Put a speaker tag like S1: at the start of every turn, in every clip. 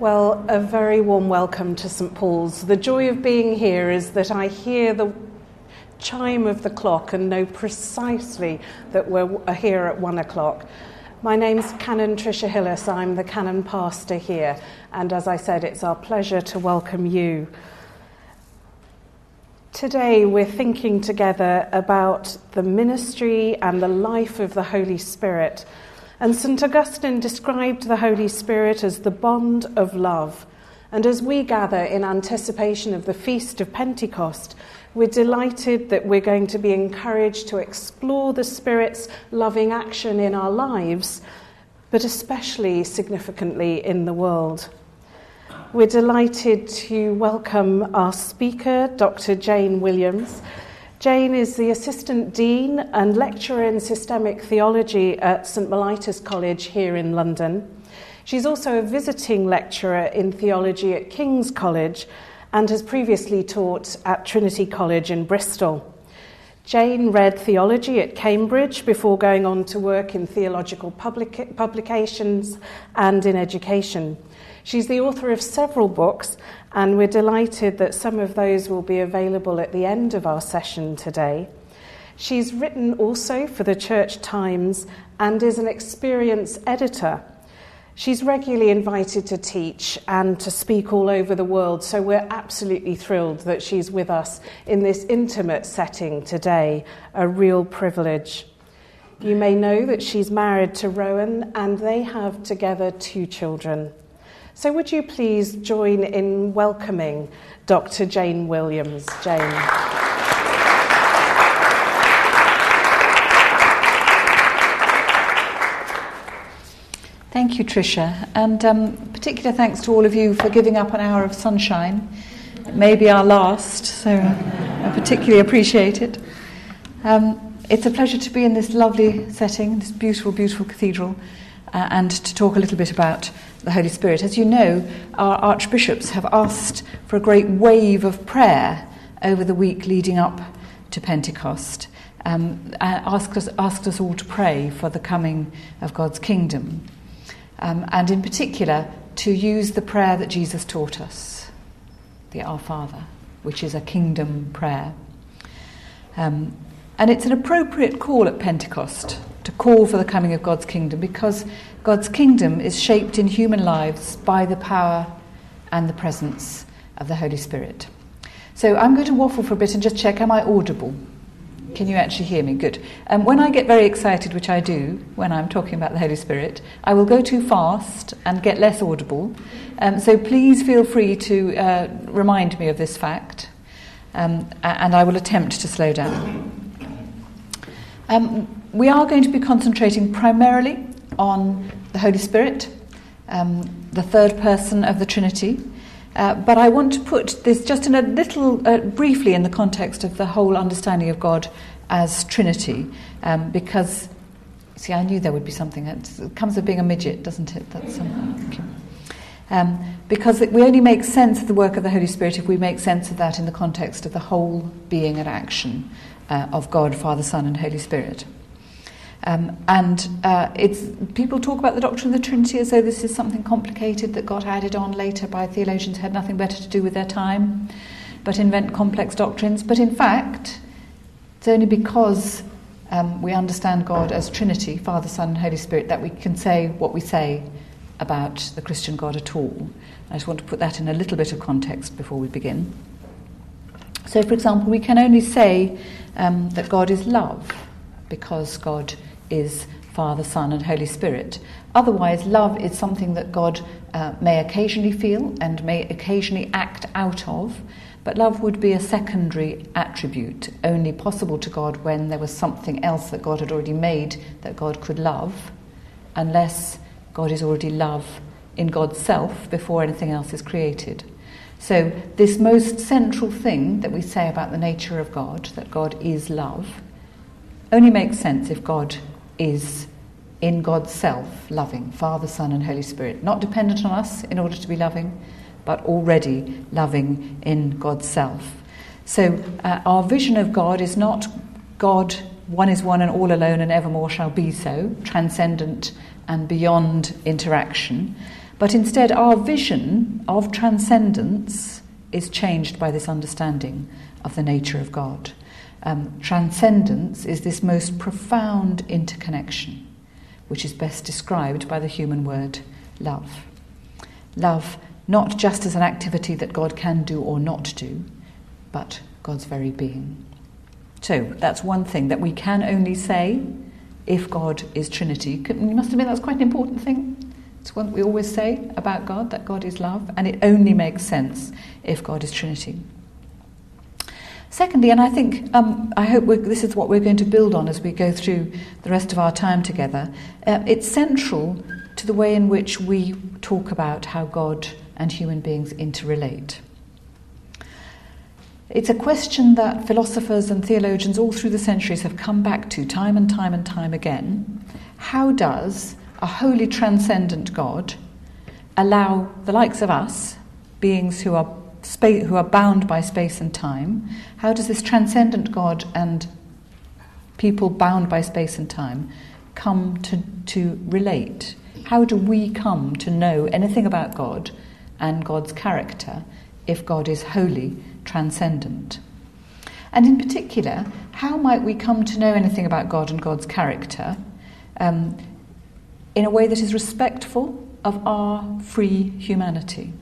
S1: Well, a very warm welcome to St Paul's. The joy of being here is that I hear the chime of the clock and know precisely that we're here at one o'clock. My name's Canon Tricia Hillas. I'm the canon pastor here, and as I said, it's our pleasure to welcome you. Today, we're thinking together about the ministry and the life of the Holy Spirit. And St. Augustine described the Holy Spirit as the bond of love. And as we gather in anticipation of the Feast of Pentecost, we're delighted that we're going to be encouraged to explore the Spirit's loving action in our lives, but especially significantly in the world. We're delighted to welcome our speaker, Dr. Jane Williams. Jane is the Assistant Dean and Lecturer in Systematic Theology at St Mellitus College here in London. She's also a visiting lecturer in theology at King's College and has previously taught at Trinity College in Bristol. Jane read theology at Cambridge before going on to work in theological public- publications and in education. She's the author of several books, and we're delighted that some of those will be available at the end of our session today. She's written also for the Church Times and is an experienced editor. She's regularly invited to teach and to speak all over the world, so we're absolutely thrilled that she's with us in this intimate setting today, a real privilege. You may know that she's married to Rowan and they have together two children. So, would you please join in welcoming Dr. Jane Williams? Jane.
S2: Thank you, Tricia, and um, particular thanks to all of you for giving up an hour of sunshine. It may be our last, so I particularly appreciate it. Um, it's a pleasure to be in this lovely setting, this beautiful, beautiful cathedral, uh, and to talk a little bit about the Holy Spirit. As you know, our archbishops have asked for a great wave of prayer over the week leading up to Pentecost. Um, asked, us, asked us all to pray for the coming of God's kingdom. Um, and in particular, to use the prayer that Jesus taught us, the Our Father, which is a kingdom prayer. Um, and it's an appropriate call at Pentecost to call for the coming of God's kingdom because God's kingdom is shaped in human lives by the power and the presence of the Holy Spirit. So I'm going to waffle for a bit and just check am I audible? Can you actually hear me? Good. Um, when I get very excited, which I do when I'm talking about the Holy Spirit, I will go too fast and get less audible. Um, so please feel free to uh, remind me of this fact, um, and I will attempt to slow down. Um, we are going to be concentrating primarily on the Holy Spirit, um, the third person of the Trinity. Uh, but I want to put this just in a little uh, briefly in the context of the whole understanding of God as Trinity, um, because see, I knew there would be something. It comes of being a midget, doesn't it? That's um, um, because we only make sense of the work of the Holy Spirit if we make sense of that in the context of the whole being and action uh, of God, Father, Son, and Holy Spirit. Um, and uh, it's, people talk about the doctrine of the Trinity as though this is something complicated that got added on later by theologians who had nothing better to do with their time, but invent complex doctrines. But in fact, it's only because um, we understand God as Trinity, Father, Son, and Holy Spirit, that we can say what we say about the Christian God at all. I just want to put that in a little bit of context before we begin. So, for example, we can only say um, that God is love because God is Father, Son, and Holy Spirit. Otherwise, love is something that God uh, may occasionally feel and may occasionally act out of, but love would be a secondary attribute, only possible to God when there was something else that God had already made that God could love, unless God is already love in God's self before anything else is created. So, this most central thing that we say about the nature of God, that God is love, only makes sense if God is in God's self loving, Father, Son, and Holy Spirit, not dependent on us in order to be loving, but already loving in God's self. So uh, our vision of God is not God, one is one and all alone and evermore shall be so, transcendent and beyond interaction, But instead, our vision of transcendence is changed by this understanding of the nature of God. Um, transcendence is this most profound interconnection, which is best described by the human word love. Love, not just as an activity that God can do or not do, but God's very being. So that's one thing that we can only say if God is Trinity. You must admit that's quite an important thing. It's what we always say about God, that God is love, and it only makes sense if God is Trinity. Secondly, and I think, um, I hope this is what we're going to build on as we go through the rest of our time together, uh, it's central to the way in which we talk about how God and human beings interrelate. It's a question that philosophers and theologians all through the centuries have come back to time and time and time again. How does a wholly transcendent God allow the likes of us, beings who are, spa- who are bound by space and time, how does this transcendent God and people bound by space and time come to, to relate? How do we come to know anything about God and God's character if God is wholly transcendent. And in particular, how might we come to know anything about God and God's character um, in a way that is respectful of our free humanity?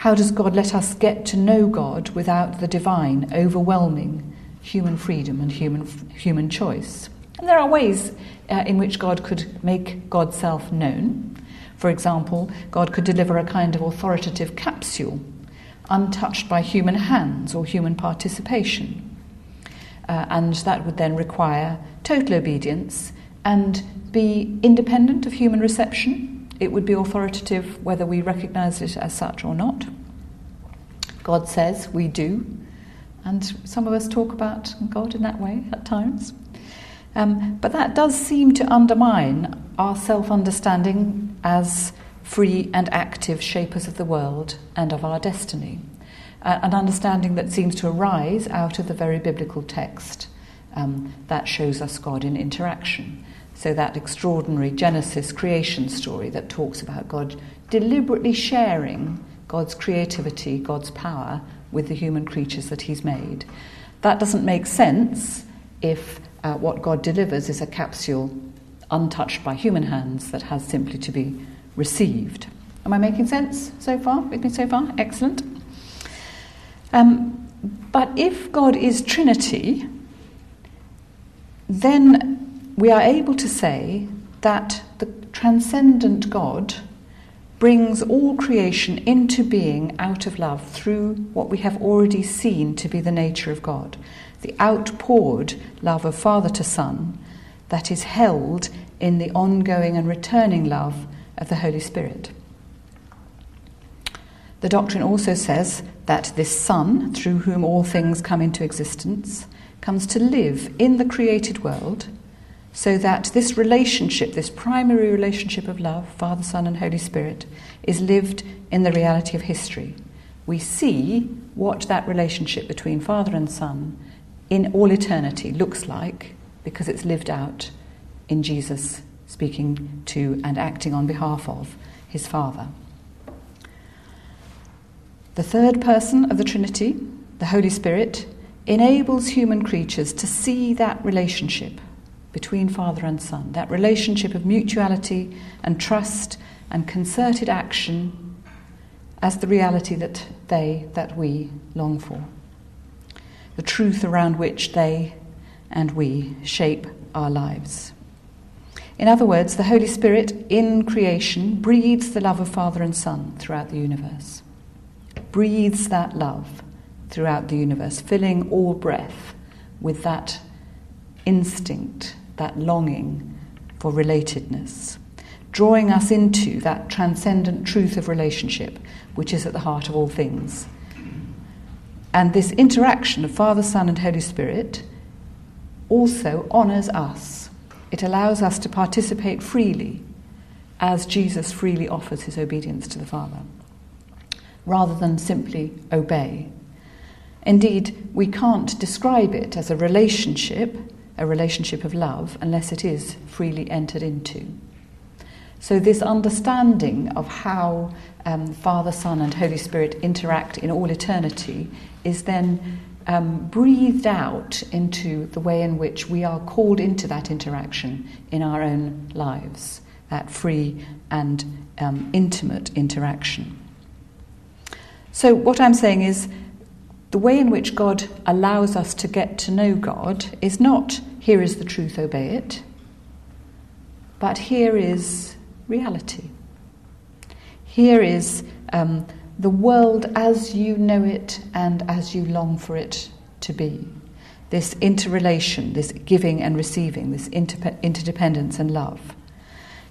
S2: How does God let us get to know God without the divine overwhelming human freedom and human, human choice? And there are ways uh, in which God could make God's self known. For example, God could deliver a kind of authoritative capsule untouched by human hands or human participation. Uh, and that would then require total obedience and be independent of human reception. It would be authoritative whether we recognize it as such or not. God says we do, and some of us talk about God in that way at times. Um, but that does seem to undermine our self understanding as free and active shapers of the world and of our destiny. Uh, an understanding that seems to arise out of the very biblical text um, that shows us God in interaction. So, that extraordinary Genesis creation story that talks about God deliberately sharing God's creativity, God's power with the human creatures that He's made. That doesn't make sense if uh, what God delivers is a capsule untouched by human hands that has simply to be received. Am I making sense so far? With me so far? Excellent. Um, but if God is Trinity, then we are able to say that the transcendent God brings all creation into being out of love through what we have already seen to be the nature of God the outpoured love of Father to Son that is held in the ongoing and returning love of the Holy Spirit. The doctrine also says that this Son, through whom all things come into existence, comes to live in the created world so that this relationship, this primary relationship of love, Father, Son, and Holy Spirit, is lived in the reality of history. We see what that relationship between Father and Son in all eternity looks like because it's lived out in Jesus speaking to and acting on behalf of his Father. The third person of the Trinity, the Holy Spirit, enables human creatures to see that relationship between Father and Son, that relationship of mutuality and trust and concerted action as the reality that they, that we long for, the truth around which they and we shape our lives. In other words, the Holy Spirit in creation breathes the love of Father and Son throughout the universe, breathes that love throughout the universe, filling all breath with that instinct, that longing for relatedness, drawing us into that transcendent truth of relationship which is at the heart of all things. And this interaction of Father, Son, and Holy Spirit also honours us it allows us to participate freely as Jesus freely offers his obedience to the Father, rather than simply obey. Indeed, we can't describe it as a relationship, a relationship of love, unless it is freely entered into. So, this understanding of how um, Father, Son, and Holy Spirit interact in all eternity is then um, breathed out into the way in which we are called into that interaction in our own lives, that free and um, intimate interaction. So, what I'm saying is, the way in which God allows us to get to know God is not here is the truth, obey it, but here is reality. Here is um, the world as you know it and as you long for it to be. This interrelation, this giving and receiving, this inter- interdependence and love.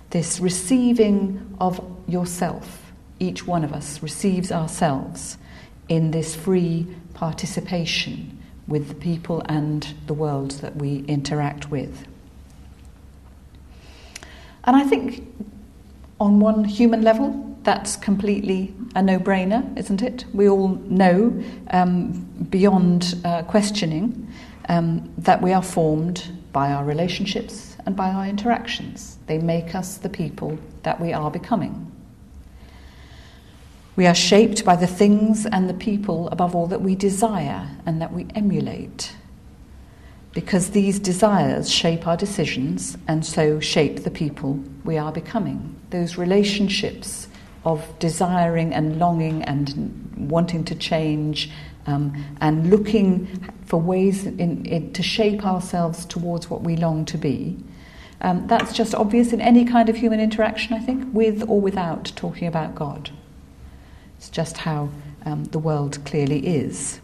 S2: This receiving of yourself. Each one of us receives ourselves in this free participation with the people and the world that we interact with. And I think on one human level, that's completely a no brainer, isn't it? We all know um, beyond uh, questioning um, that we are formed by our relationships and by our interactions. They make us the people that we are becoming. We are shaped by the things and the people, above all, that we desire and that we emulate. Because these desires shape our decisions and so shape the people we are becoming. Those relationships of desiring and longing and wanting to change um, and looking for ways in, in, to shape ourselves towards what we long to be. Um, that's just obvious in any kind of human interaction, I think, with or without talking about God. It's just how um, the world clearly is.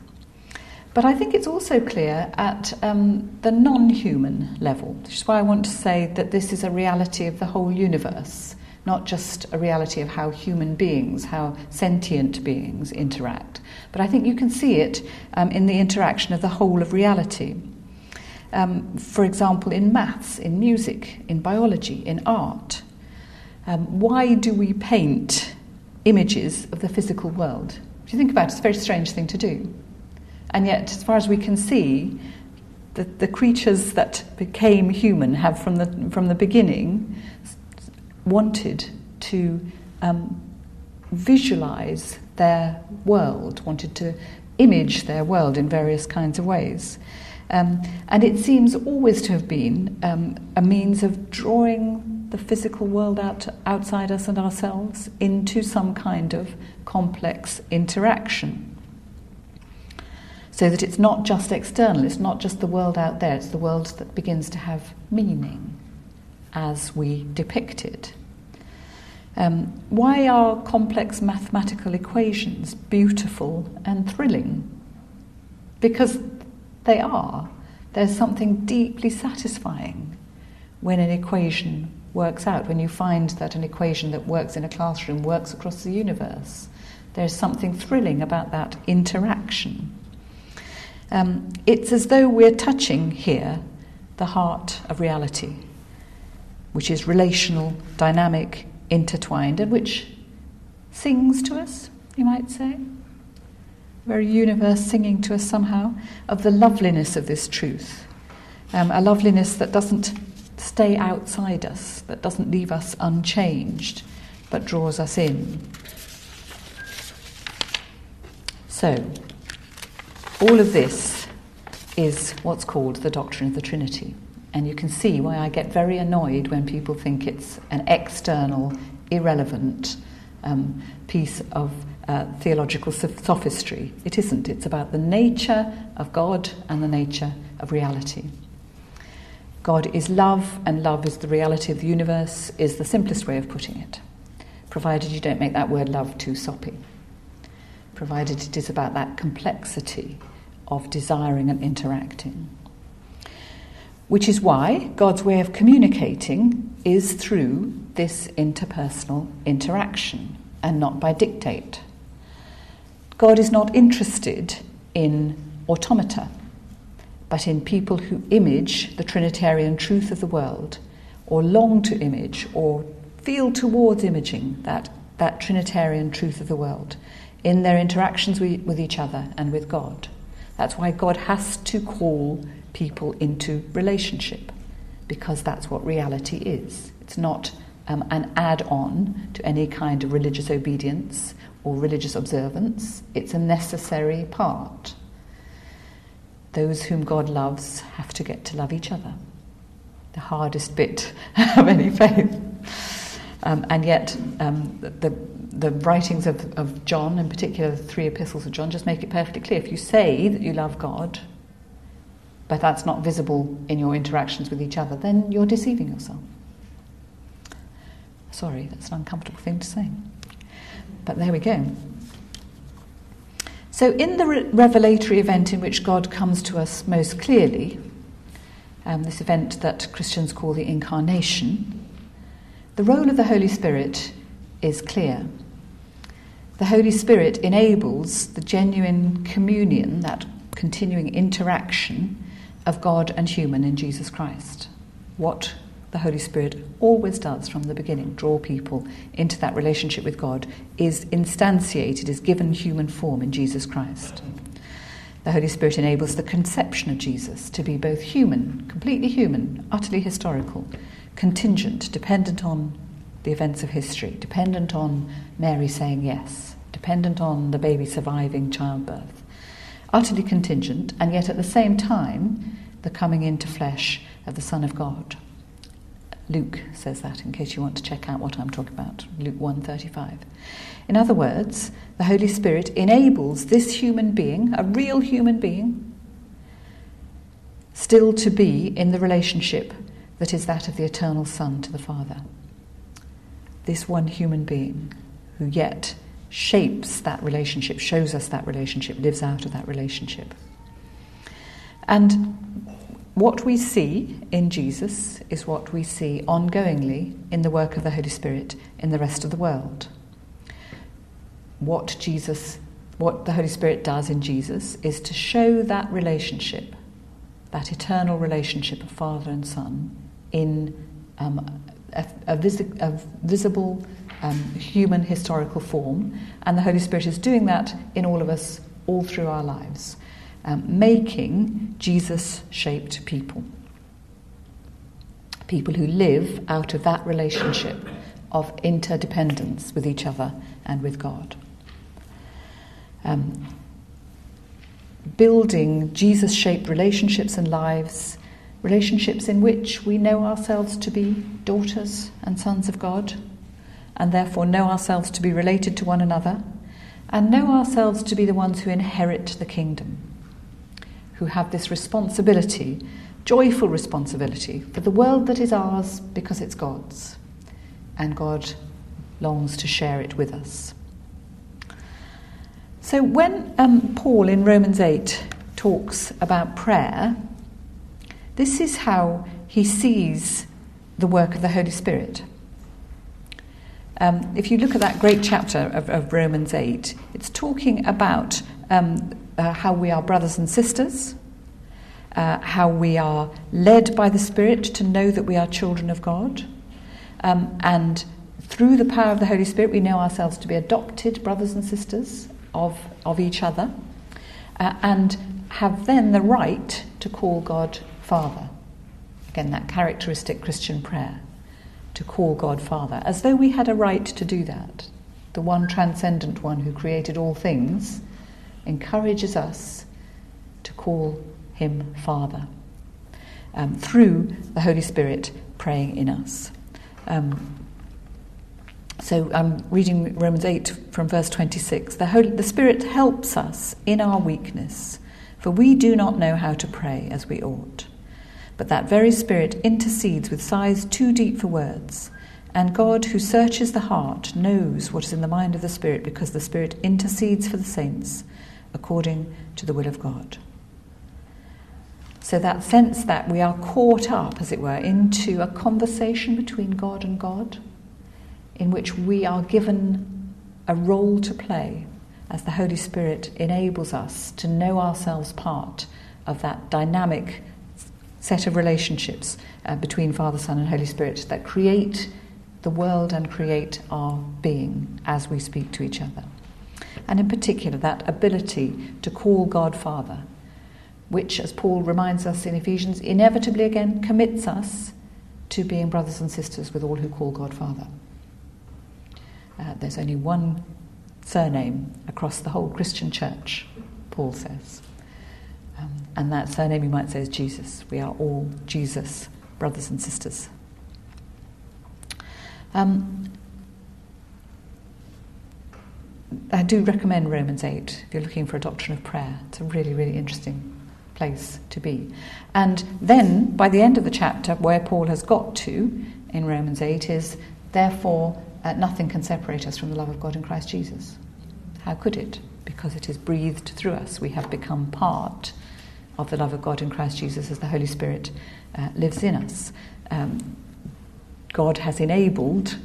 S2: But I think it's also clear at um, the non human level, which is why I want to say that this is a reality of the whole universe not just a reality of how human beings, how sentient beings interact, but I think you can see it um, in the interaction of the whole of reality. Um, for example, in maths, in music, in biology, in art. Um, why do we paint images of the physical world? If you think about it, it's a very strange thing to do. And yet, as far as we can see, the, the creatures that became human have from the, from the beginning wanted to um, visualize their world, wanted to image their world in various kinds of ways. Um, and it seems always to have been um, a means of drawing the physical world out outside us and ourselves into some kind of complex interaction. So that it's not just external, it's not just the world out there, it's the world that begins to have meaning as we depict it. Um, why are complex mathematical equations beautiful and thrilling? Because they are. There's something deeply satisfying when an equation works out, when you find that an equation that works in a classroom works across the universe. There's something thrilling about that interaction. Um, it's as though we're touching here the heart of reality which is relational, dynamic, intertwined, and which sings to us, you might say. Very universe singing to us somehow of the loveliness of this truth. Um, a loveliness that doesn't stay outside us, that doesn't leave us unchanged, but draws us in. So, all of this is what's called the doctrine of the Trinity. And you can see why I get very annoyed when people think it's an external, irrelevant um, piece of uh, theological sophistry. It isn't. It's about the nature of God and the nature of reality. God is love, and love is the reality of the universe, is the simplest way of putting it, provided you don't make that word love too soppy, provided it is about that complexity of desiring and interacting. Which is why God's way of communicating is through this interpersonal interaction and not by dictate. God is not interested in automata, but in people who image the Trinitarian truth of the world, or long to image, or feel towards imaging that, that Trinitarian truth of the world in their interactions with, with each other and with God. That's why God has to call people into relationship, because that's what reality is. It's not um, an add on to any kind of religious obedience or religious observance, it's a necessary part. Those whom God loves have to get to love each other. The hardest bit of any faith. Um, and yet, um, the, the writings of, of John, in particular the three epistles of John, just make it perfectly clear. If you say that you love God, but that's not visible in your interactions with each other, then you're deceiving yourself. Sorry, that's an uncomfortable thing to say. But there we go. So, in the re- revelatory event in which God comes to us most clearly, um, this event that Christians call the incarnation, the role of the Holy Spirit is clear. The Holy Spirit enables the genuine communion, that continuing interaction of God and human in Jesus Christ. What the Holy Spirit always does from the beginning, draw people into that relationship with God, is instantiated, is given human form in Jesus Christ. The Holy Spirit enables the conception of Jesus to be both human, completely human, utterly historical, contingent, dependent on the events of history, dependent on Mary saying yes, dependent on the baby surviving childbirth, utterly contingent, and yet at the same time, the coming into flesh of the Son of God. Luke says that in case you want to check out what I'm talking about. Luke 1:35. In other words, the Holy Spirit enables this human being, a real human being, still to be in the relationship that is that of the eternal Son to the Father. This one human being who yet shapes that relationship, shows us that relationship, lives out of that relationship. And what we see in Jesus is what we see ongoingly in the work of the Holy Spirit in the rest of the world. What Jesus, what the Holy Spirit does in Jesus is to show that relationship, that eternal relationship of Father and Son, in um, a, a, a, visible um, human historical form, and the Holy Spirit is doing that in all of us all through our lives um, making Jesus shaped people. People who live out of that relationship of interdependence with each other and with God. Um, building Jesus shaped relationships and lives, relationships in which we know ourselves to be daughters and sons of God, and therefore know ourselves to be related to one another, and know ourselves to be the ones who inherit the kingdom who have this responsibility, joyful responsibility, for the world that is ours because it's God's. And God longs to share it with us. So when um, Paul in Romans 8 talks about prayer, this is how he sees the work of the Holy Spirit. Um, if you look at that great chapter of, of Romans 8, it's talking about um, uh, how we are brothers and sisters, uh, how we are led by the Spirit to know that we are children of God, um, and through the power of the Holy Spirit, we know ourselves to be adopted brothers and sisters of, of each other, uh, and have then the right to call God Father. Again, that characteristic Christian prayer to call God Father, as though we had a right to do that. The one transcendent one who created all things encourages us to call him Father um, through the Holy Spirit praying in us. Um, so I'm reading Romans 8 from verse 26. The, Holy, the Spirit helps us in our weakness, for we do not know how to pray as we ought. But that very Spirit intercedes with sighs too deep for words. And God, who searches the heart, knows what is in the mind of the Spirit, because the Spirit intercedes for the saints according to the will of God. So, that sense that we are caught up, as it were, into a conversation between God and God, in which we are given a role to play as the Holy Spirit enables us to know ourselves part of that dynamic set of relationships uh, between Father, Son, and Holy Spirit that create the world and create our being as we speak to each other and in particular that ability to call God Father, which, as Paul reminds us in Ephesians, inevitably again commits us to being brothers and sisters with all who call God Father. Uh, there's only one surname across the whole Christian church, Paul says. Um, and that surname you might say is Jesus. We are all Jesus, brothers and sisters. Um, I do recommend Romans 8 if you're looking for a doctrine of prayer. It's a really, really interesting place to be. And then, by the end of the chapter, where Paul has got to in Romans 8 is, therefore, uh, nothing can separate us from the love of God in Christ Jesus. How could it? Because it is breathed through us. We have become part of the love of God in Christ Jesus as the Holy Spirit uh, lives in us. Um, God has enabled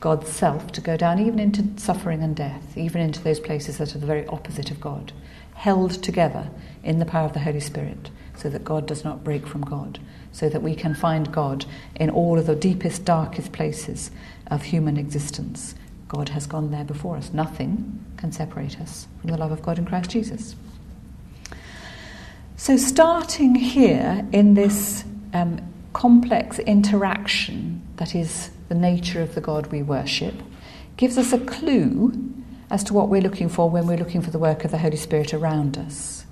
S2: God's self to go down even into suffering and death, even into those places that are the very opposite of God, held together in the power of the Holy Spirit, so that God does not break from God, so that we can find God in all of the deepest, darkest places of human existence. God has gone there before us. Nothing can separate us from the love of God in Christ Jesus. So, starting here in this um, complex interaction that is the nature of the God we worship, gives us a clue as to what we're looking for when we're looking for the work of the Holy Spirit around us.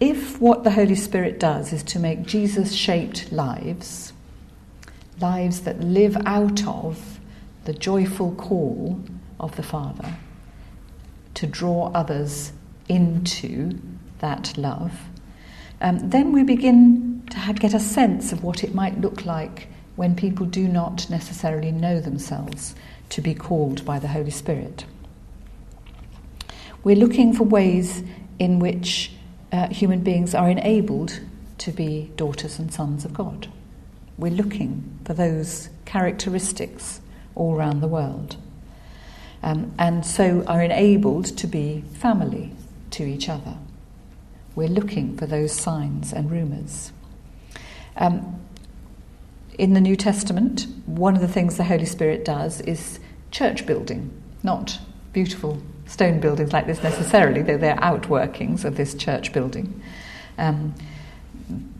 S2: If what the Holy Spirit does is to make Jesus shaped lives, lives that live out of the joyful call of the Father to draw others into that love, um, then we begin to get a sense of what it might look like when people do not necessarily know themselves to be called by the Holy Spirit. We're looking for ways in which uh, human beings are enabled to be daughters and sons of God. We're looking for those characteristics all around the world. Um, and so are enabled to be family to each other. We're looking for those signs and rumours. Um, in the New Testament, one of the things the Holy Spirit does is church building, not beautiful stone buildings like this necessarily, though they're outworkings of this church building. Um,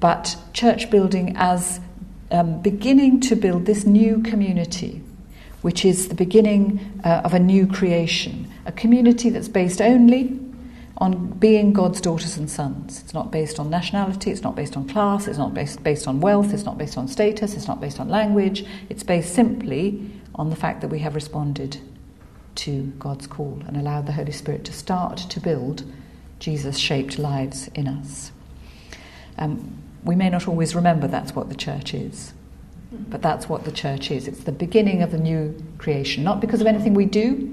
S2: but church building as um, beginning to build this new community, which is the beginning uh, of a new creation, a community that's based only on being God's daughters and sons. It's not based on nationality, it's not based on class, it's not based, based on wealth, it's not based on status, it's not based on language. It's based simply on the fact that we have responded to God's call and allowed the Holy Spirit to start to build Jesus shaped lives in us. Um, we may not always remember that's what the church is, but that's what the church is. It's the beginning of the new creation, not because of anything we do,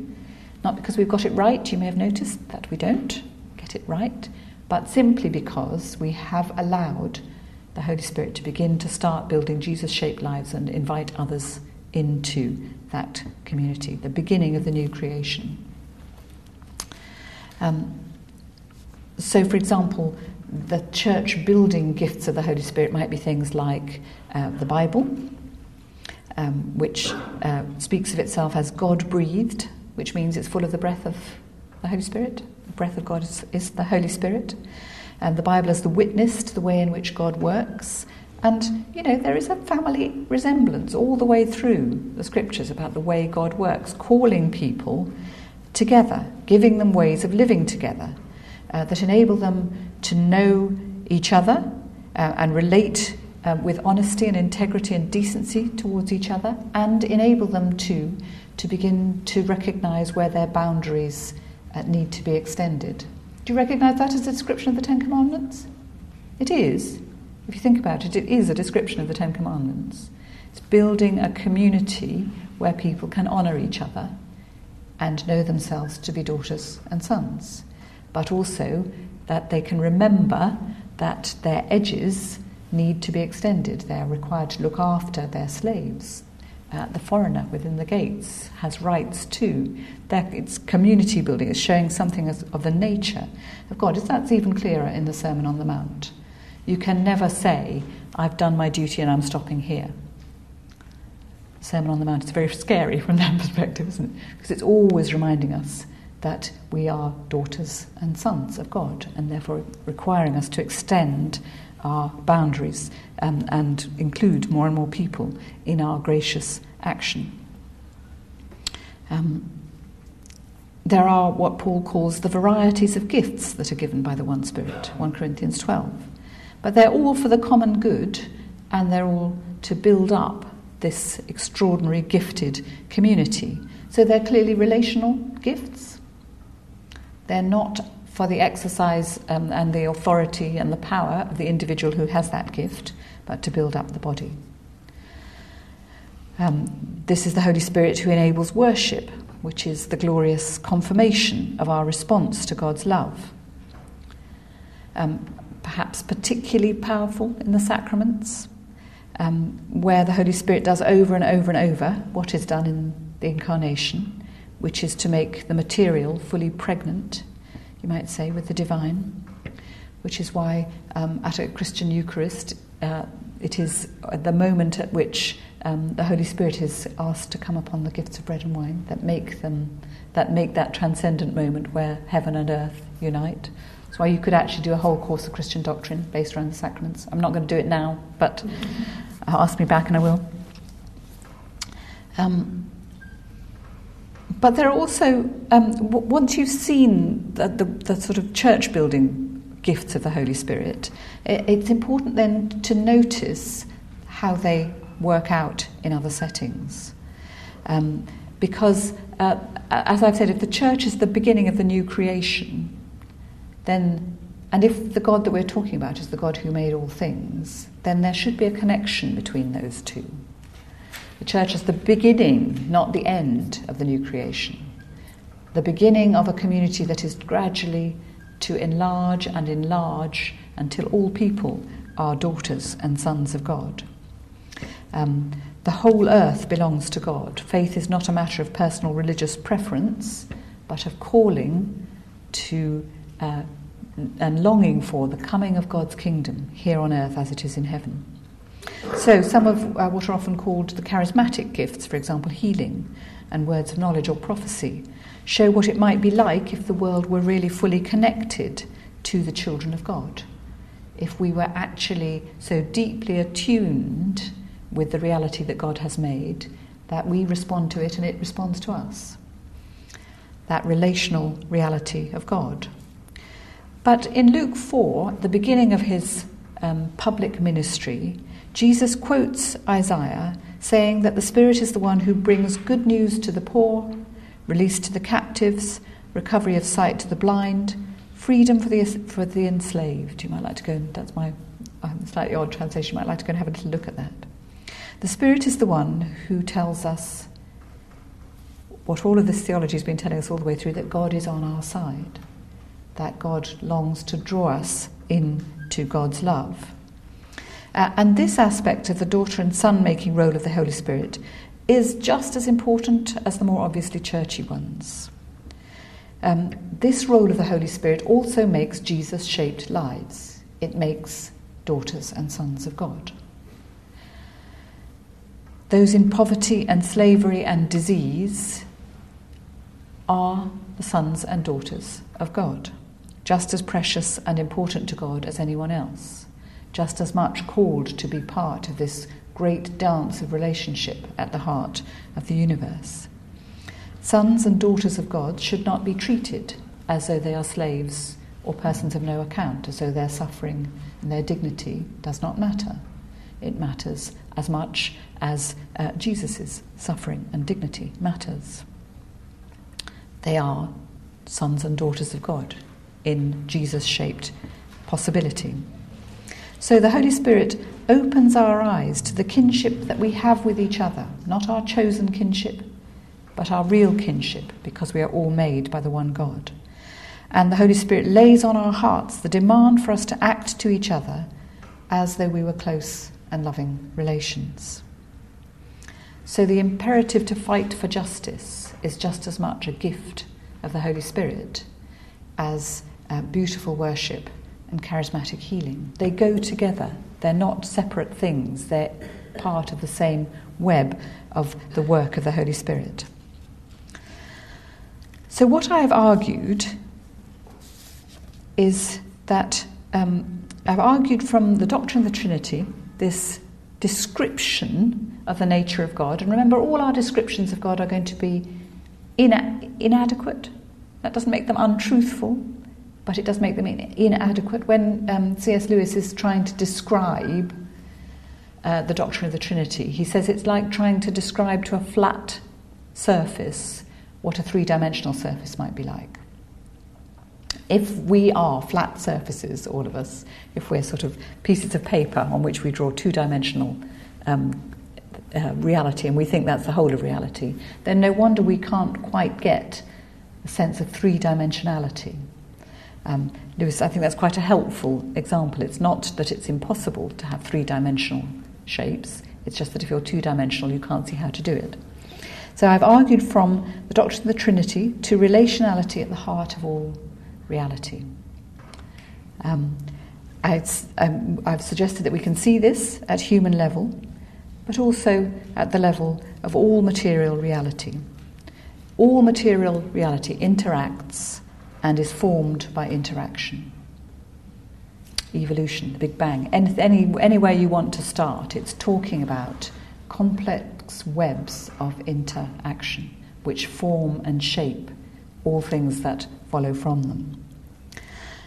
S2: not because we've got it right, you may have noticed that we don't it right, but simply because we have allowed the Holy Spirit to begin to start building Jesus shaped lives and invite others into that community, the beginning of the new creation. Um, so, for example, the church building gifts of the Holy Spirit might be things like uh, the Bible, um, which uh, speaks of itself as God breathed, which means it's full of the breath of the Holy Spirit. Breath of God is, is the Holy Spirit. And the Bible is the witness to the way in which God works. And, you know, there is a family resemblance all the way through the scriptures about the way God works, calling people together, giving them ways of living together uh, that enable them to know each other uh, and relate uh, with honesty and integrity and decency towards each other, and enable them to to begin to recognize where their boundaries need to be extended. Do you recognize that as a description of the Ten Commandments? It is. If you think about it, it is a description of the Ten Commandments. It's building a community where people can honor each other and know themselves to be daughters and sons, but also that they can remember that their edges need to be extended. They are required to look after their slaves. Uh, the foreigner within the gates has rights too. That it's community building. It's showing something as, of the nature of God. That's even clearer in the Sermon on the Mount. You can never say, "I've done my duty and I'm stopping here." Sermon on the Mount is very scary from that perspective, isn't it? Because it's always reminding us that we are daughters and sons of God, and therefore requiring us to extend our boundaries um, and include more and more people in our gracious action. Um, there are what Paul calls the varieties of gifts that are given by the one Spirit, 1 Corinthians 12. But they're all for the common good and they're all to build up this extraordinary gifted community. So they're clearly relational gifts. They're not for the exercise um, and the authority and the power of the individual who has that gift, but to build up the body. Um, this is the Holy Spirit who enables worship, which is the glorious confirmation of our response to God's love. Um, perhaps particularly powerful in the sacraments, um, where the Holy Spirit does over and over and over what is done in the Incarnation, which is to make the material fully pregnant, you might say, with the divine, which is why um, at a Christian Eucharist, uh, it is the moment at which um, the Holy Spirit is asked to come upon the gifts of bread and wine that make them that make that transcendent moment where heaven and earth unite. That's why you could actually do a whole course of Christian doctrine based around the sacraments. I'm not going to do it now, but ask me back and I will. Um, but there are also, um, w- once you've seen the, the, the, sort of church building gifts of the Holy Spirit, it's important then to notice how they work out in other settings. Um, because, uh, as I've said, if the church is the beginning of the new creation, then, and if the God that we're talking about is the God who made all things, then there should be a connection between those two. The church is the beginning, not the end, of the new creation. The beginning of a community that is gradually to enlarge and enlarge until all people are daughters and sons of God. Um, the whole earth belongs to God. Faith is not a matter of personal religious preference, but of calling to uh, and longing for the coming of God's kingdom here on earth as it is in heaven. So, some of uh, what are often called the charismatic gifts, for example, healing and words of knowledge or prophecy, show what it might be like if the world were really fully connected to the children of God. If we were actually so deeply attuned with the reality that God has made, that we respond to it and it responds to us. That relational reality of God. But in Luke 4, the beginning of his um, public ministry, Jesus quotes Isaiah saying that the Spirit is the one who brings good news to the poor, release to the captives, recovery of sight to the blind, freedom for the, for the enslaved. You might like to go, and that's my um, slightly odd translation, you might like to go and have a little look at that. The Spirit is the one who tells us what all of this theology has been telling us all the way through that God is on our side, that God longs to draw us into God's love. Uh, and this aspect of the daughter and son making role of the Holy Spirit is just as important as the more obviously churchy ones. Um, this role of the Holy Spirit also makes Jesus shaped lives, it makes daughters and sons of God. Those in poverty and slavery and disease are the sons and daughters of God, just as precious and important to God as anyone else, just as much called to be part of this great dance of relationship at the heart of the universe. Sons and daughters of God should not be treated as though they are slaves or persons of no account, as though their suffering and their dignity does not matter. It matters as much as uh, Jesus' suffering and dignity matters. They are sons and daughters of God in Jesus shaped possibility. So the Holy Spirit opens our eyes to the kinship that we have with each other, not our chosen kinship, but our real kinship, because we are all made by the one God. And the Holy Spirit lays on our hearts the demand for us to act to each other as though we were close and loving relations. So the imperative to fight for justice is just as much a gift of the Holy Spirit as uh, beautiful worship and charismatic healing. They go together, they're not separate things, they're part of the same web of the work of the Holy Spirit. So, what I have argued is that um, I've argued from the doctrine of the Trinity this description of the nature of God. And remember, all our descriptions of God are going to be ina- inadequate. That doesn't make them untruthful, but it does make them in- inadequate. When um, C.S. Lewis is trying to describe uh, the doctrine of the Trinity, he says it's like trying to describe to a flat surface what a three dimensional surface might be like. If we are flat surfaces, all of us, if we're sort of pieces of paper on which we draw two dimensional um, uh, reality and we think that's the whole of reality, then no wonder we can't quite get a sense of three dimensionality. Um, Lewis, I think that's quite a helpful example. It's not that it's impossible to have three dimensional shapes, it's just that if you're two dimensional, you can't see how to do it. So I've argued from the doctrine of the Trinity to relationality at the heart of all reality. Um, um, I've suggested that we can see this at human level, but also at the level of all material reality. All material reality interacts and is formed by interaction. Evolution, the Big Bang. Any, any, anywhere you want to start, it's talking about complex webs of interaction which form and shape all things that follow from them.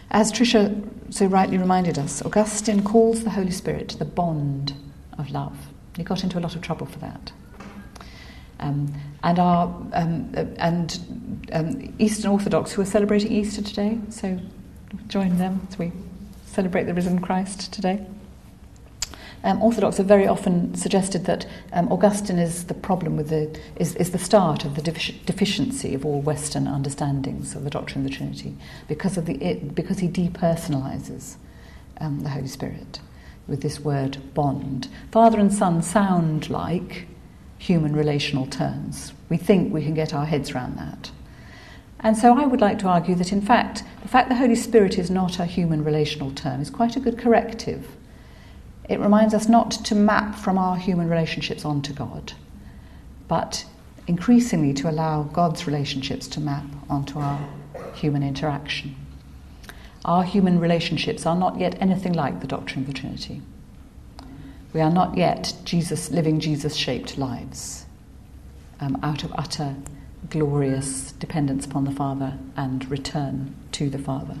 S2: As Tricia so rightly reminded us, Augustine calls the Holy Spirit the bond of love. He got into a lot of trouble for that. Um, and our um, uh, and um, Eastern Orthodox who are celebrating Easter today, so join them as we celebrate the risen Christ today. Um, Orthodox have very often suggested that um, Augustine is the problem with the is, is the start of the defici- deficiency of all Western understandings of the doctrine of the Trinity because of the it, because he depersonalizes um, the Holy Spirit with this word bond. Father and Son sound like human relational terms. We think we can get our heads around that. And so I would like to argue that, in fact, the fact the Holy Spirit is not a human relational term is quite a good corrective it reminds us not to map from our human relationships onto God, but increasingly to allow God's relationships to map onto our human interaction. Our human relationships are not yet anything like the doctrine of the Trinity. We are not yet Jesus living Jesus shaped lives um, out of utter glorious dependence upon the Father and return to the Father.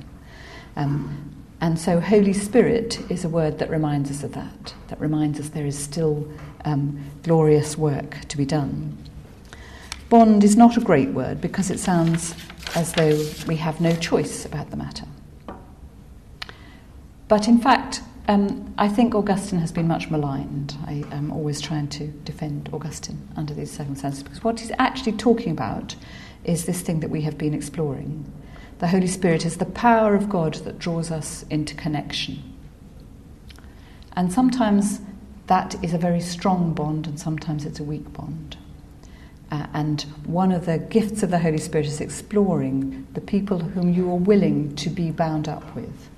S2: Um, and so, Holy Spirit is a word that reminds us of that, that reminds us there is still um, glorious work to be done. Bond is not a great word because it sounds as though we have no choice about the matter. But in fact, um, I think Augustine has been much maligned. I am always trying to defend Augustine under these circumstances because what he's actually talking about is this thing that we have been exploring the Holy Spirit is the power of God that draws us into connection. And sometimes that is a very strong bond, and sometimes it's a weak bond. Uh, and one of the gifts of the Holy Spirit is exploring the people whom you are willing to be bound up with,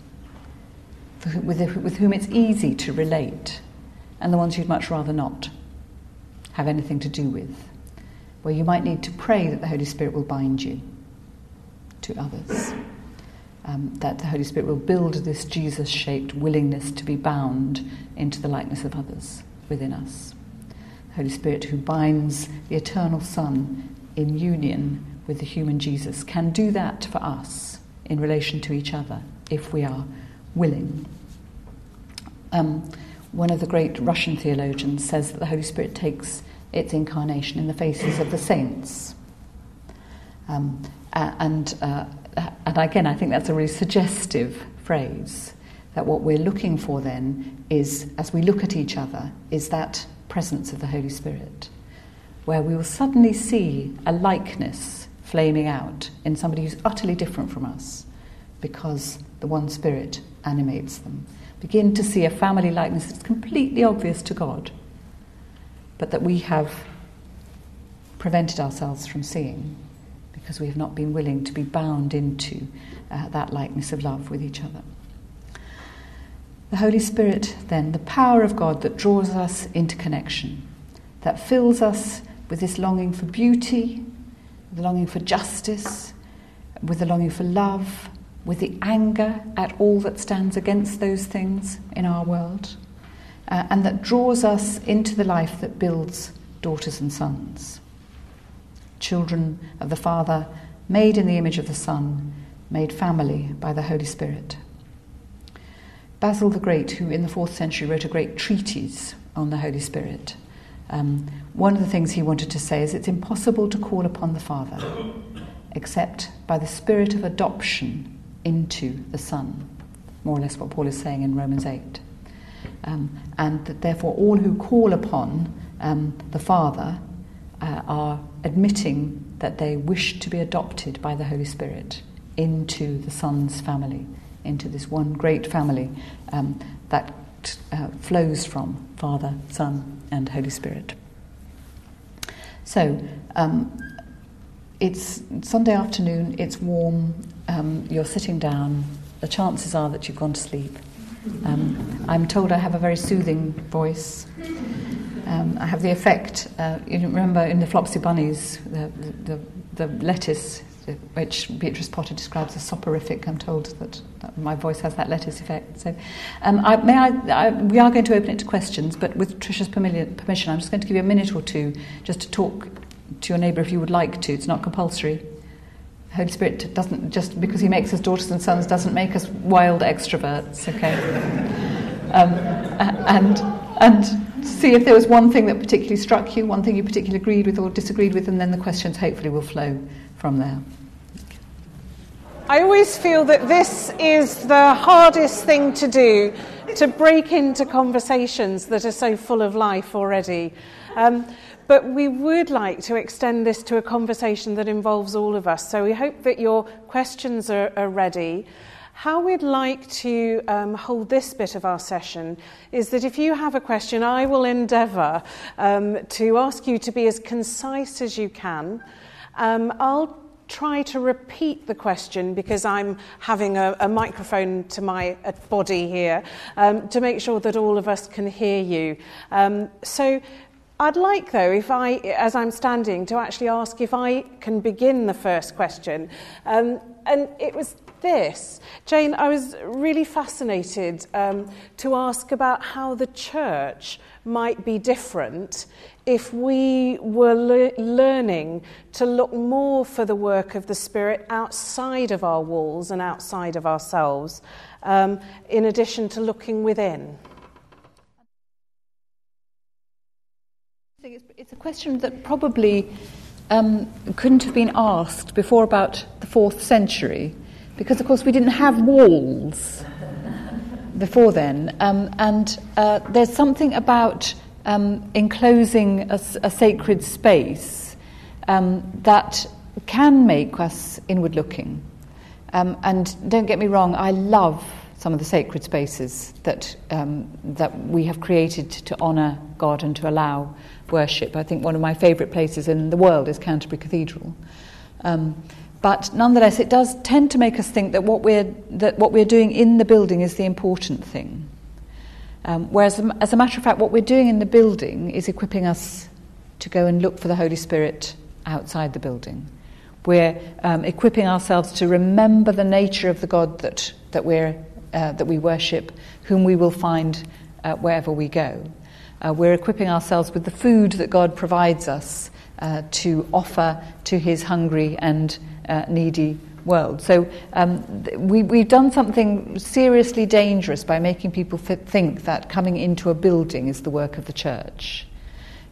S2: with, with whom it's easy to relate, and the ones you'd much rather not have anything to do with, where you might need to pray that the Holy Spirit will bind you to others. Um, that the Holy Spirit will build this Jesus shaped willingness to be bound into the likeness of others within us. The Holy Spirit, who binds the eternal Son in union with the human Jesus, can do that for us in relation to each other if we are willing. Um, one of the great Russian theologians says that the Holy Spirit takes its incarnation in the faces of the saints. Um, and, uh, and again, I think that's a really suggestive phrase that what we're looking for then is, as we look at each other, is that presence of the Holy Spirit, where we will suddenly see a likeness flaming out in somebody who's utterly different from us because the one Spirit animates them. Begin to see a family likeness that's completely obvious to God, but that we have prevented ourselves from seeing because we have not been willing to be bound into uh, that likeness of love with each other. The Holy Spirit, then, the power of God that draws us into connection, that fills us with this longing for beauty, the longing for justice, with the longing for love, with the anger at all that stands against those things in our world, uh, and that draws us into the life that builds daughters and sons. Children of the Father, made in the image of the Son, made family by the Holy Spirit. Basil the Great, who in the fourth century wrote a great treatise on the Holy Spirit, um, one of the things he wanted to say is it's impossible to call upon the Father except by the spirit of adoption into the Son. More or less what Paul is saying in Romans 8. Um, and that therefore all who call upon um, the Father uh, are admitting that they wish to be adopted by the Holy Spirit into the Son's family, into this one great family um, that uh, flows from Father, Son, and Holy Spirit. So, um, it's Sunday afternoon, it's warm, um, you're sitting down, the chances are that you've gone to sleep. Um, I'm told I have a very soothing voice. Um, I have the effect, uh, you remember in the Flopsy Bunnies, the, the, the, lettuce, which Beatrix Potter describes as soporific. I'm told that, that my voice has that lettuce effect. So, um, I, may I, I, we are going to open it to questions, but with Tricia's permission, I'm just going to give you a minute or two just to talk to your neighbour if you would like to. It's not compulsory. Holy Spirit doesn't just because He makes us daughters and sons doesn't make us wild extroverts. Okay, um, and and see if there was one thing that particularly struck you, one thing you particularly agreed with or disagreed with, and then the questions hopefully will flow from there.
S1: I always feel that this is the hardest thing to do to break into conversations that are so full of life already. Um, but we would like to extend this to a conversation that involves all of us. So we hope that your questions are, are ready. How we'd like to um, hold this bit of our session is that if you have a question, I will endeavour um, to ask you to be as concise as you can. Um, I'll try to repeat the question because I'm having a, a microphone to my uh, body here um, to make sure that all of us can hear you. Um, so I'd like, though, if I, as I'm standing, to actually ask if I can begin the first question. Um, and it was this. Jane, I was really fascinated um, to ask about how the church might be different if we were le- learning to look more for the work of the Spirit outside of our walls and outside of ourselves, um, in addition to looking within.
S2: It's a question that probably um, couldn't have been asked before about the fourth century, because of course we didn't have walls before then, um, and uh, there's something about um, enclosing a, a, sacred space um, that can make us inward looking. Um, and don't get me wrong, I love some of the sacred spaces that, um, that we have created to honour God and to allow worship. I think one of my favourite places in the world is Canterbury Cathedral. Um, but nonetheless, it does tend to make us think that what we're, that what we're doing in the building is the important thing. Um, whereas, as a matter of fact, what we're doing in the building is equipping us to go and look for the Holy Spirit outside the building. We're um, equipping ourselves to remember the nature of the God that, that, we're, uh, that we worship, whom we will find uh, wherever we go. Uh, we're equipping ourselves with the food that God provides us uh, to offer to his hungry and uh, needy world. So um, we, we've done something seriously dangerous by making people think that coming into a building is the work of the church.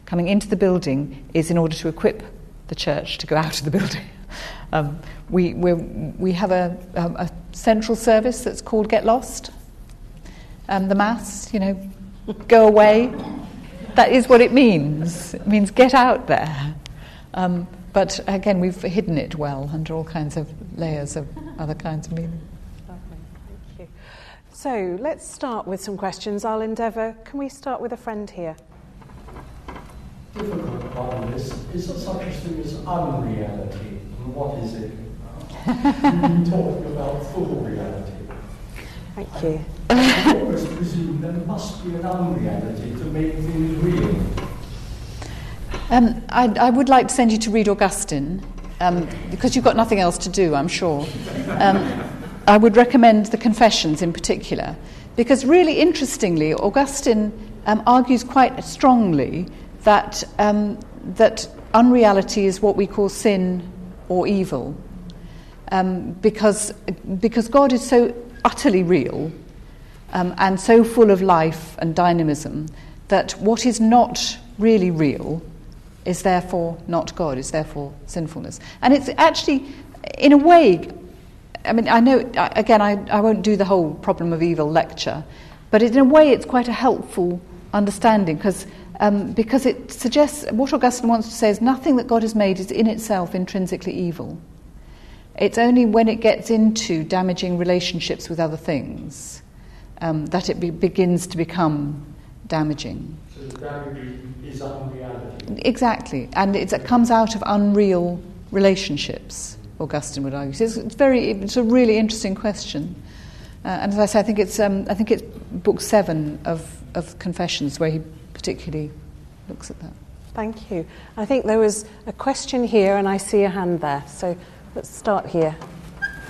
S2: Coming into the building is in order to equip the church to go out of the building. Um, we, we have a, a, central service that's called Get Lost. Um, the Mass, you know, go away. That is what it means. It means get out there. Um, but again, we've hidden it well under all kinds of layers of other kinds of meaning.
S1: Lovely, thank you. So let's start with some questions. I'll endeavour. Can we start with a friend here?
S3: Difficult one is is there such a thing as unreality, and what is it? You've been talking about full reality.
S1: Thank you.
S3: I always presume there must be an unreality to make things real.
S2: Um, I, I, would like to send you to read Augustine, um, because you've got nothing else to do, I'm sure. Um, I would recommend the Confessions in particular, because really interestingly, Augustine um, argues quite strongly that, um, that unreality is what we call sin or evil. Um, because, because God is so utterly real um, and so full of life and dynamism that what is not really real is therefore not God, is therefore sinfulness. And it's actually, in a way, I mean, I know, again, I, I won't do the whole problem of evil lecture, but in a way it's quite a helpful understanding because um, because it suggests what Augustine wants to say is nothing that God has made is in itself intrinsically evil. It's only when it gets into damaging relationships with other things um, that it be- begins to become damaging.
S3: So the damage is unreality.
S2: Exactly, and it comes out of unreal relationships. Augustine would argue. So it's, it's very, it's a really interesting question, uh, and as I say, I think it's, um, I think it's book seven of, of Confessions where he particularly looks at that.
S1: Thank you. I think there was a question here, and I see a hand there. So let's start here.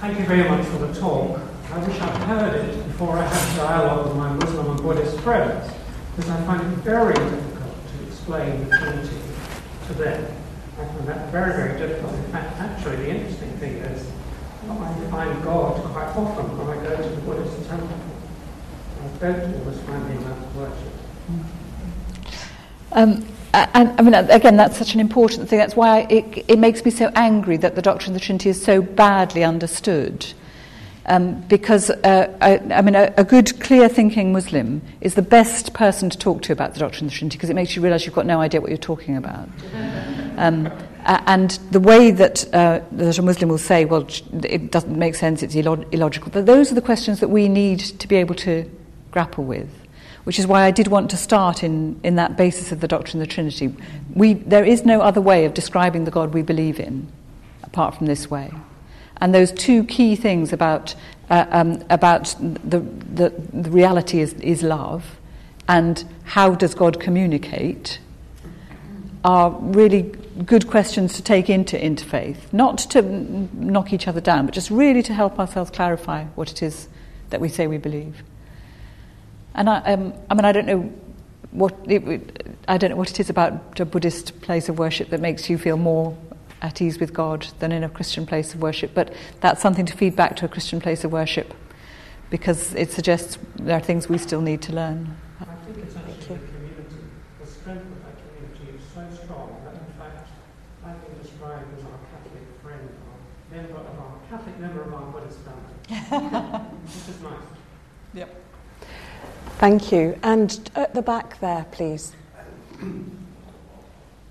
S4: Thank you very much for the talk. I wish I'd heard it before I had a dialogue with my Muslim and Buddhist friends, because I find it very difficult to explain the Trinity to them. I find that very, very difficult. In fact, actually, the interesting thing is I find God quite often when I go to the Buddhist temple. I don't always find him at worship.
S2: Um, and I mean, again, that's such an important thing. That's why it, it makes me so angry that the doctrine of the Trinity is so badly understood. Um, because, uh, I, I, mean, a, a, good, clear thinking Muslim is the best person to talk to about the doctrine of the Trinity because it makes you realize you've got no idea what you're talking about. Um, and the way that, uh, that a Muslim will say, well, it doesn't make sense, it's illog- illogical, but those are the questions that we need to be able to grapple with which is why I did want to start in, in that basis of the doctrine of the Trinity. We, there is no other way of describing the God we believe in apart from this way. And those two key things about, uh, um, about the, the, the reality is, is love and how does God communicate are really good questions to take into interfaith, not to knock each other down, but just really to help ourselves clarify what it is that we say we believe. And I, um, I mean, I don't know what it, I don't know what it is about a Buddhist place of worship that makes you feel more at ease with God than in a Christian place of worship, but that's something to feed back to a Christian place of worship because it suggests there are things we still need to learn.
S4: I think it's actually the community. The strength of that community is so strong that, in fact, I've been described as our Catholic friend, our member of our Catholic member of our Buddhist family, which is nice.
S2: Yep.
S1: Thank you. And at the back there, please.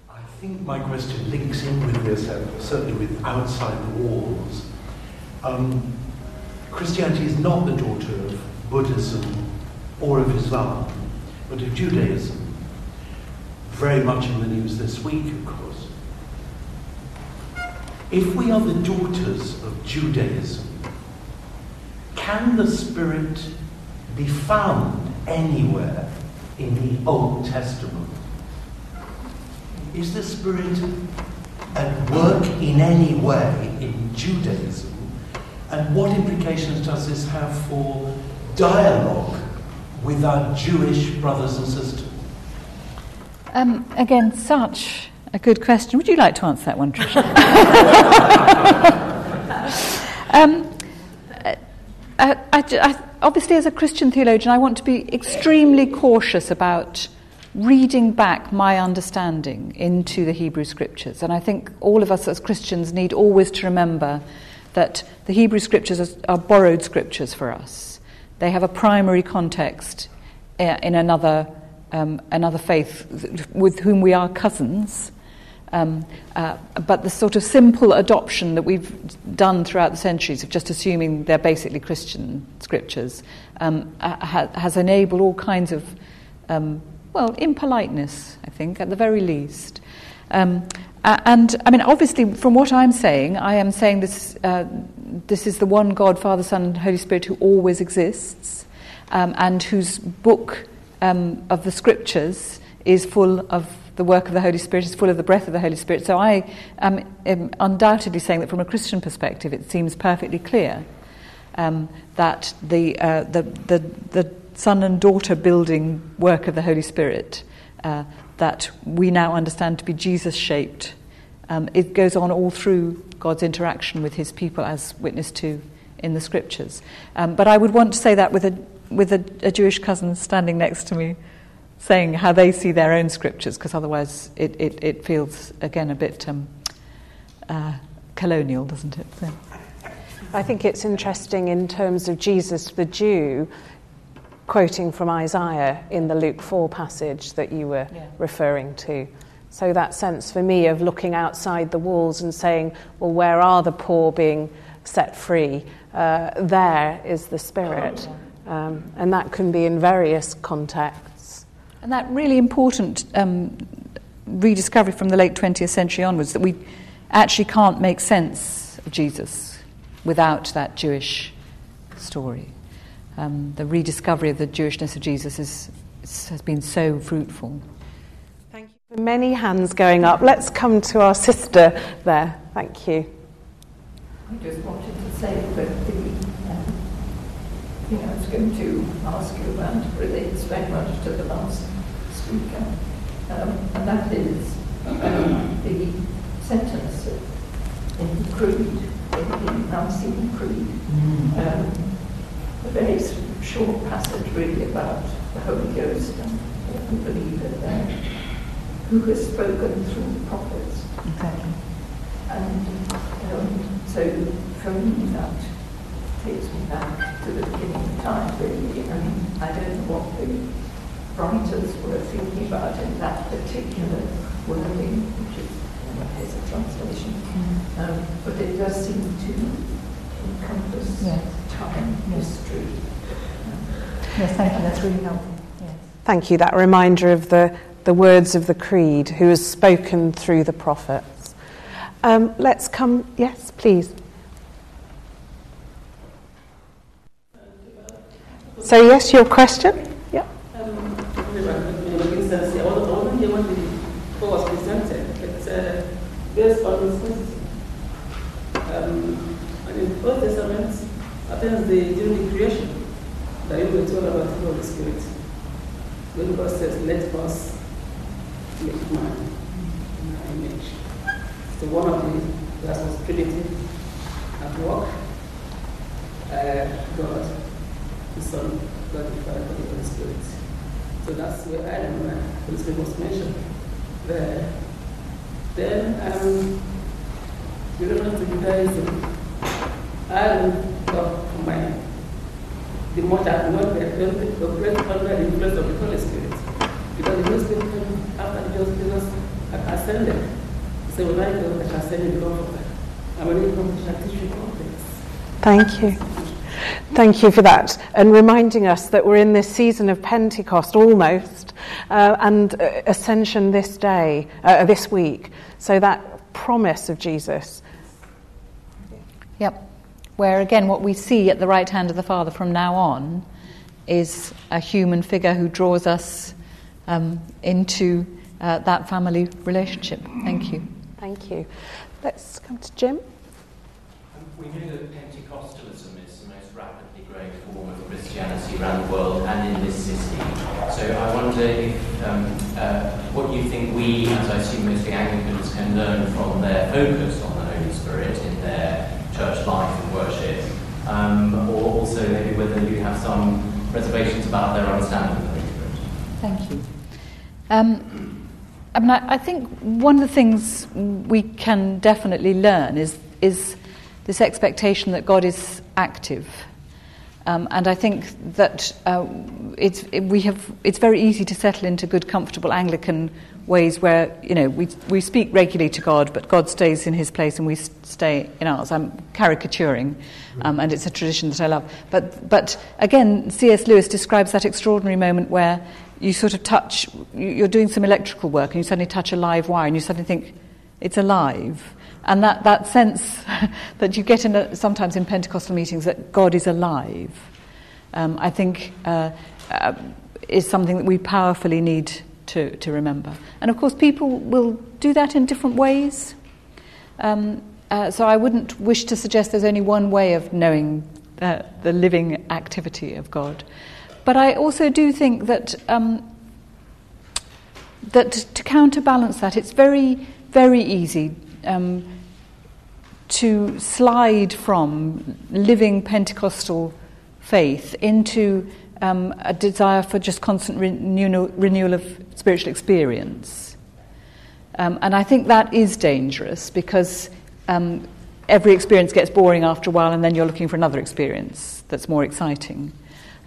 S5: I think my question links in with this, and certainly with outside the walls. Um, Christianity is not the daughter of Buddhism or of Islam, but of Judaism. Very much in the news this week, of course. If we are the daughters of Judaism, can the Spirit be found anywhere in the Old Testament? Is the Spirit at work in any way in Judaism? And what implications does this have for dialogue with our Jewish brothers and sisters?
S2: Um, again, such a good question. Would you like to answer that one, Tricia? um, I, I, obviously, as a Christian theologian, I want to be extremely cautious about reading back my understanding into the Hebrew scriptures. And I think all of us as Christians need always to remember that the Hebrew scriptures are, are borrowed scriptures for us. They have a primary context uh, in another, um, another faith with whom we are cousins. Um, uh, but the sort of simple adoption that we've done throughout the centuries of just assuming they're basically Christian scriptures um, ha- has enabled all kinds of, um, well, impoliteness, I think, at the very least. Um, and I mean, obviously, from what I'm saying, I am saying this, uh, this is the one God, Father, Son, and Holy Spirit who always exists um, and whose book um, of the scriptures is full of the work of the Holy Spirit is full of the breath of the Holy Spirit. So I am, am undoubtedly saying that from a Christian perspective, it seems perfectly clear. um, that the, uh, the, the, the son and daughter building work of the Holy Spirit uh, that we now understand to be Jesus shaped. Um, it goes on all through God's interaction with his people, as witnessed to in the scriptures. Um, but I would want to say that with, a, with a, a, Jewish cousin standing next to me, saying how they see their own scriptures, because otherwise it, it, it, feels, again, a bit um, uh, colonial, doesn't it? So.
S1: I think it's interesting in terms of Jesus the Jew quoting from Isaiah in the Luke 4 passage that you were yeah. referring to. So, that sense for me of looking outside the walls and saying, well, where are the poor being set free? Uh, there is the Spirit. Um, and that can be in various contexts.
S2: And that really important um, rediscovery from the late 20th century onwards that we actually can't make sense of Jesus without that Jewish story um, the rediscovery of the Jewishness of Jesus is, has been so fruitful.
S1: Thank you. Many hands going up. Let's come to our sister there. Thank you.
S6: I just wanted to say that the, you know, I was going to ask you about relates very much to the last speaker, um, and that is um, the sentence in the Creed, in the Nicene Creed. Mm. Um, a very short passage really about the Holy Ghost and believe in there, who has spoken through the prophets.
S2: Exactly.
S6: And um, so for me that takes me back to the beginning of time really. I mean, I don't know what the writers were thinking about in that particular wording, which is is a translation. Mm. Um, but it does seem to encompass yes time history.
S2: Yes, thank you. That's really helpful. Yes.
S1: Thank you. That reminder of the, the words of the Creed, who has spoken through the prophets. Um, let's come. Yes, please. So, yes, your question? Yeah. Um,
S7: based on um, and in the Old Testament, happens the, during the creation that you were told about the Holy Spirit. When God says, let us make man in our image. So one of the, that was Trinity at work. Uh, God, the Son, God the Father, the Holy Spirit. So that's where I am, uh, Holy Spirit was mentioned there. Then, um, relevant to Judaism, I of my the more that we operate under the influence of the Holy Spirit. Because the Holy Spirit came after just Jesus had ascended. So when I go, I ascended the Comforter. And when to teach you complex.
S1: Thank you. Thank you for that. And reminding us that we're in this season of Pentecost almost, uh, and uh, Ascension this day, uh, this week. So that promise of Jesus.
S2: Yep where again what we see at the right hand of the Father from now on is a human figure who draws us um, into uh, that family relationship. Thank you.
S1: Thank you. Let's come to Jim.
S8: We know that Pentecostalism is the most rapidly growing form of Christianity around the world and in this city. So I wonder if um, uh, what you think we, as I assume mostly Anglicans, can learn from their focus on the Holy Spirit in their church life and worship, um, or also maybe whether you have some reservations about their understanding of the Holy Spirit.
S2: Thank you. Um, I mean, I, I, think one of the things we can definitely learn is is this expectation that God is active. Um, and I think that uh, it's, it, we have, it's very easy to settle into good, comfortable Anglican ways where you know we we speak regularly to God, but God stays in His place and we stay in ours. I'm caricaturing, um, and it's a tradition that I love. But but again, C.S. Lewis describes that extraordinary moment where you sort of touch. You're doing some electrical work, and you suddenly touch a live wire, and you suddenly think it's alive. And that, that sense that you get in a, sometimes in Pentecostal meetings that God is alive, um, I think, uh, uh, is something that we powerfully need to, to remember. And of course, people will do that in different ways. Um, uh, so I wouldn't wish to suggest there's only one way of knowing uh, the living activity of God. But I also do think that um, that to counterbalance that, it's very very easy um, to slide from living Pentecostal faith into um, a desire for just constant renewal, of spiritual experience. Um, and I think that is dangerous because um, every experience gets boring after a while, and then you're looking for another experience that's more exciting.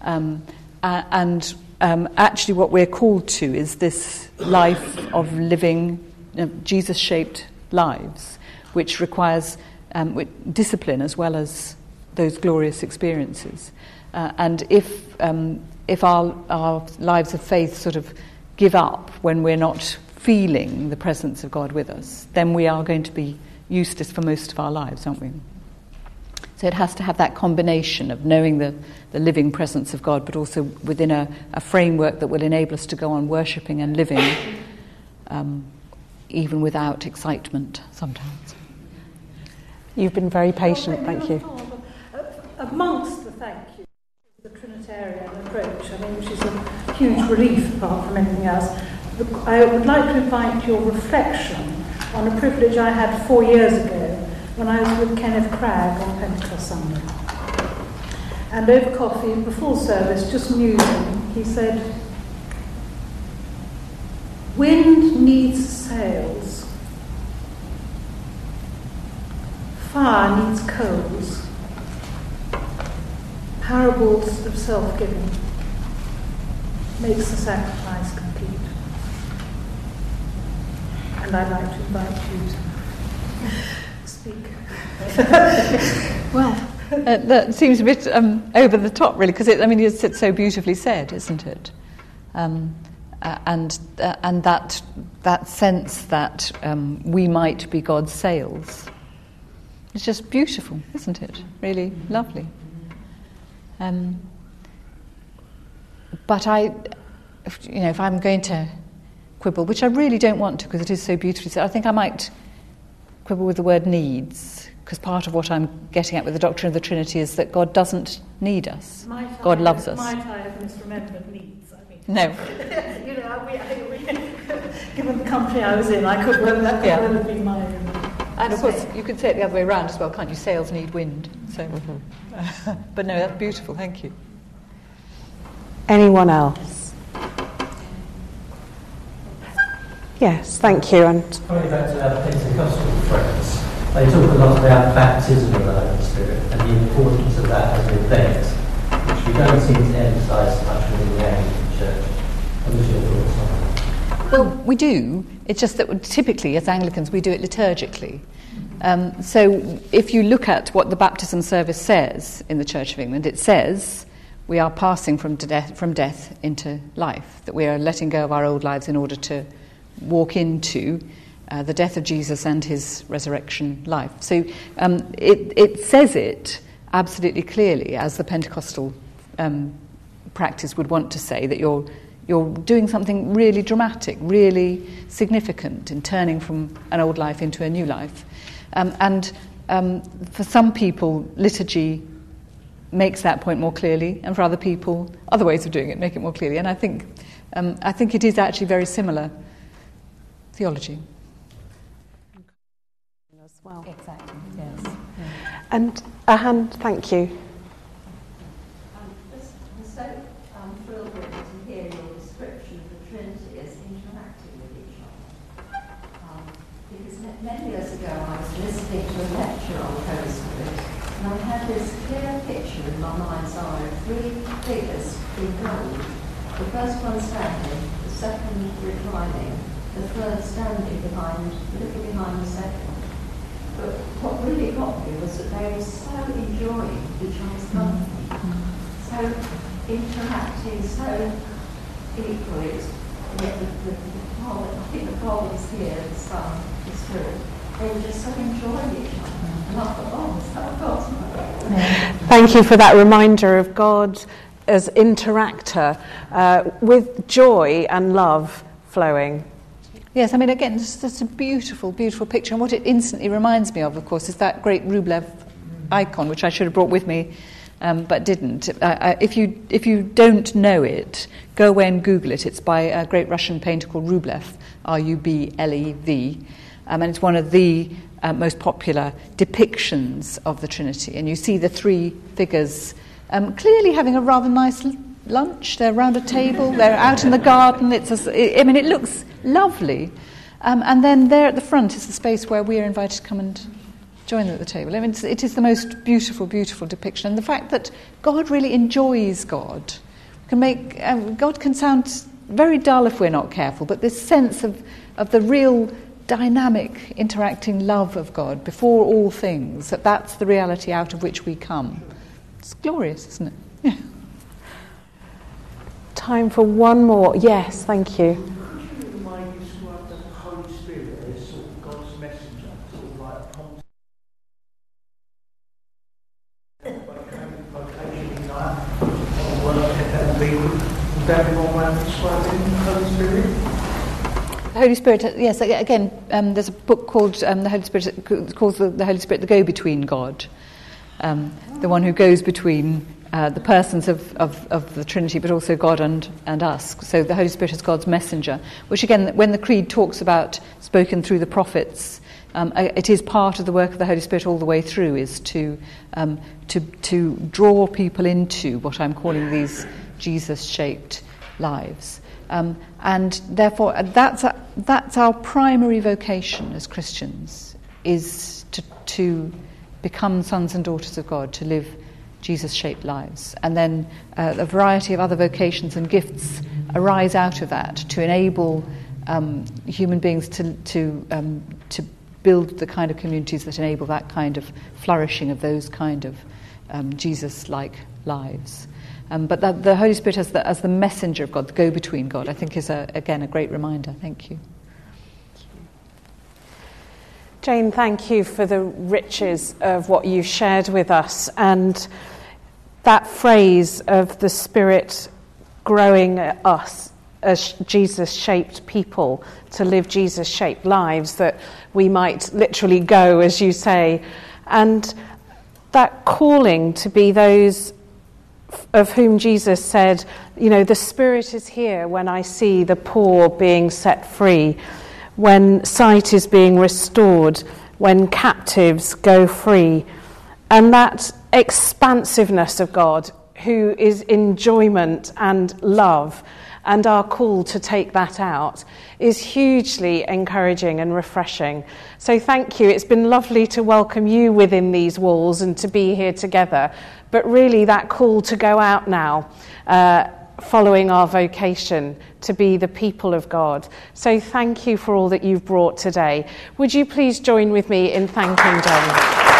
S2: Um, and um, actually, what we're called to is this life of living you know, Jesus shaped lives, which requires um, discipline as well as those glorious experiences. Uh, and if, um, if our, our lives of faith sort of give up when we're not feeling the presence of God with us, then we are going to be useless for most of our lives, aren't we? So it has to have that combination of knowing the, the living presence of God, but also within a, a framework that will enable us to go on worshipping and living, um, even without excitement sometimes.
S1: You've been very patient, thank you.
S9: Uh, amongst the thank you, the Trinitarian approach, I mean, which is a huge relief apart from anything else, I would like to invite your reflection on a privilege I had four years ago when I was with Kenneth Cragg on Pentecost Sunday. And over coffee, before service, just musing, he said, Wind needs sails. Fire needs coals. Parables of self giving makes the sacrifice complete. And I'd like to invite you to speak.
S2: well, uh, that seems a bit um, over the top, really, because I mean, it's, so beautifully said, isn't it? Um, uh, and uh, and that that sense that um, we might be God's sails it's just beautiful, isn't it? Really lovely. Um, but I, if, you know, if I'm going to quibble, which I really don't want to because it is so beautifully said, I think I might quibble with the word needs because part of what I'm getting at with the doctrine of the Trinity is that God doesn't need us.
S9: Might
S2: God
S9: I,
S2: loves us.
S9: Might I have misremembered needs? I mean,
S2: no.
S9: you know, we, I, we, given the country I was in, I could well, that could yeah. well have been my
S2: and of course, you could say it the other way around as well, can't you? Sails need wind. So, mm-hmm. but no, that's beautiful. Thank you.
S1: Anyone else? Yes, thank you. And
S3: coming back to our Pentecostal friends, they talk a lot about baptism of the Holy Spirit and the importance of that as an event, which we don't seem to emphasise much within the Anglican Church. What is your thoughts on that?
S2: Well, we do. It's just that typically, as Anglicans, we do it liturgically. Um, so if you look at what the baptism service says in the Church of England, it says we are passing from death, from death into life, that we are letting go of our old lives in order to walk into uh, the death of Jesus and his resurrection life. So um, it, it, says it absolutely clearly, as the Pentecostal um, practice would want to say, that you're you're doing something really dramatic, really significant in turning from an old life into a new life. Um, and um, for some people, liturgy makes that point more clearly, and for other people, other ways of doing it make it more clearly. And I think, um, I think it is actually very similar theology.
S1: As well.
S2: Exactly, yes.
S1: And a hand, thank you.
S10: many years ago I was listening to a lecture on the Spirit, and I had this clear picture in my mind's eye of three figures in gold. The first one standing, the second reclining, the third standing behind, a little behind the second. But what really got me was that they were so enjoying each other's company, so interacting so equally. Yet the, the, the, I think the problem is here, the Son,
S1: Thank you for that reminder of God as interactor uh, with joy and love flowing.
S2: Yes, I mean, again, it's just a beautiful, beautiful picture. And what it instantly reminds me of, of course, is that great Rublev icon, which I should have brought with me um, but didn't. Uh, uh, if, you, if you don't know it, go away and Google it. It's by a great Russian painter called Rublev, R U B L E V. Um, and it's one of the uh, most popular depictions of the Trinity. And you see the three figures um, clearly having a rather nice l- lunch. They're around a table, they're out in the garden. It's a, I mean, it looks lovely. Um, and then there at the front is the space where we are invited to come and join them at the table. I mean, it is the most beautiful, beautiful depiction. And the fact that God really enjoys God can make, um, God can sound very dull if we're not careful, but this sense of, of the real dynamic, interacting love of God before all things, that that's the reality out of which we come. It's glorious, isn't it? Yeah.
S1: Time for one more. Yes, thank you.
S2: Holy Spirit, yes, again, um, there's a book called um, The Holy Spirit, calls the, the, Holy Spirit the go between God, um, the one who goes between uh, the persons of, of, of, the Trinity, but also God and, and us. So the Holy Spirit is God's messenger, which again, when the Creed talks about spoken through the prophets, um, it is part of the work of the Holy Spirit all the way through, is to, um, to, to draw people into what I'm calling these Jesus shaped lives. Um, and therefore, uh, that's, a, that's our primary vocation as Christians, is to, to become sons and daughters of God, to live Jesus shaped lives. And then uh, a variety of other vocations and gifts arise out of that to enable um, human beings to, to, um, to build the kind of communities that enable that kind of flourishing of those kind of um, Jesus like lives. Um, but that, the Holy Spirit as the, as the messenger of God, the go between God, I think is, a, again, a great reminder. Thank you.
S1: Jane, thank you for the riches of what you shared with us. And that phrase of the Spirit growing us as Jesus shaped people to live Jesus shaped lives, that we might literally go, as you say. And that calling to be those of whom Jesus said, You know, the Spirit is here when I see the poor being set free, when sight is being restored, when captives go free. And that expansiveness of God, who is enjoyment and love, and our call to take that out is hugely encouraging and refreshing. So, thank you. It's been lovely to welcome you within these walls and to be here together but really that call to go out now. Uh, following our vocation to be the people of God. So, thank you for all that you've brought today. Would you please join with me in thanking Jane?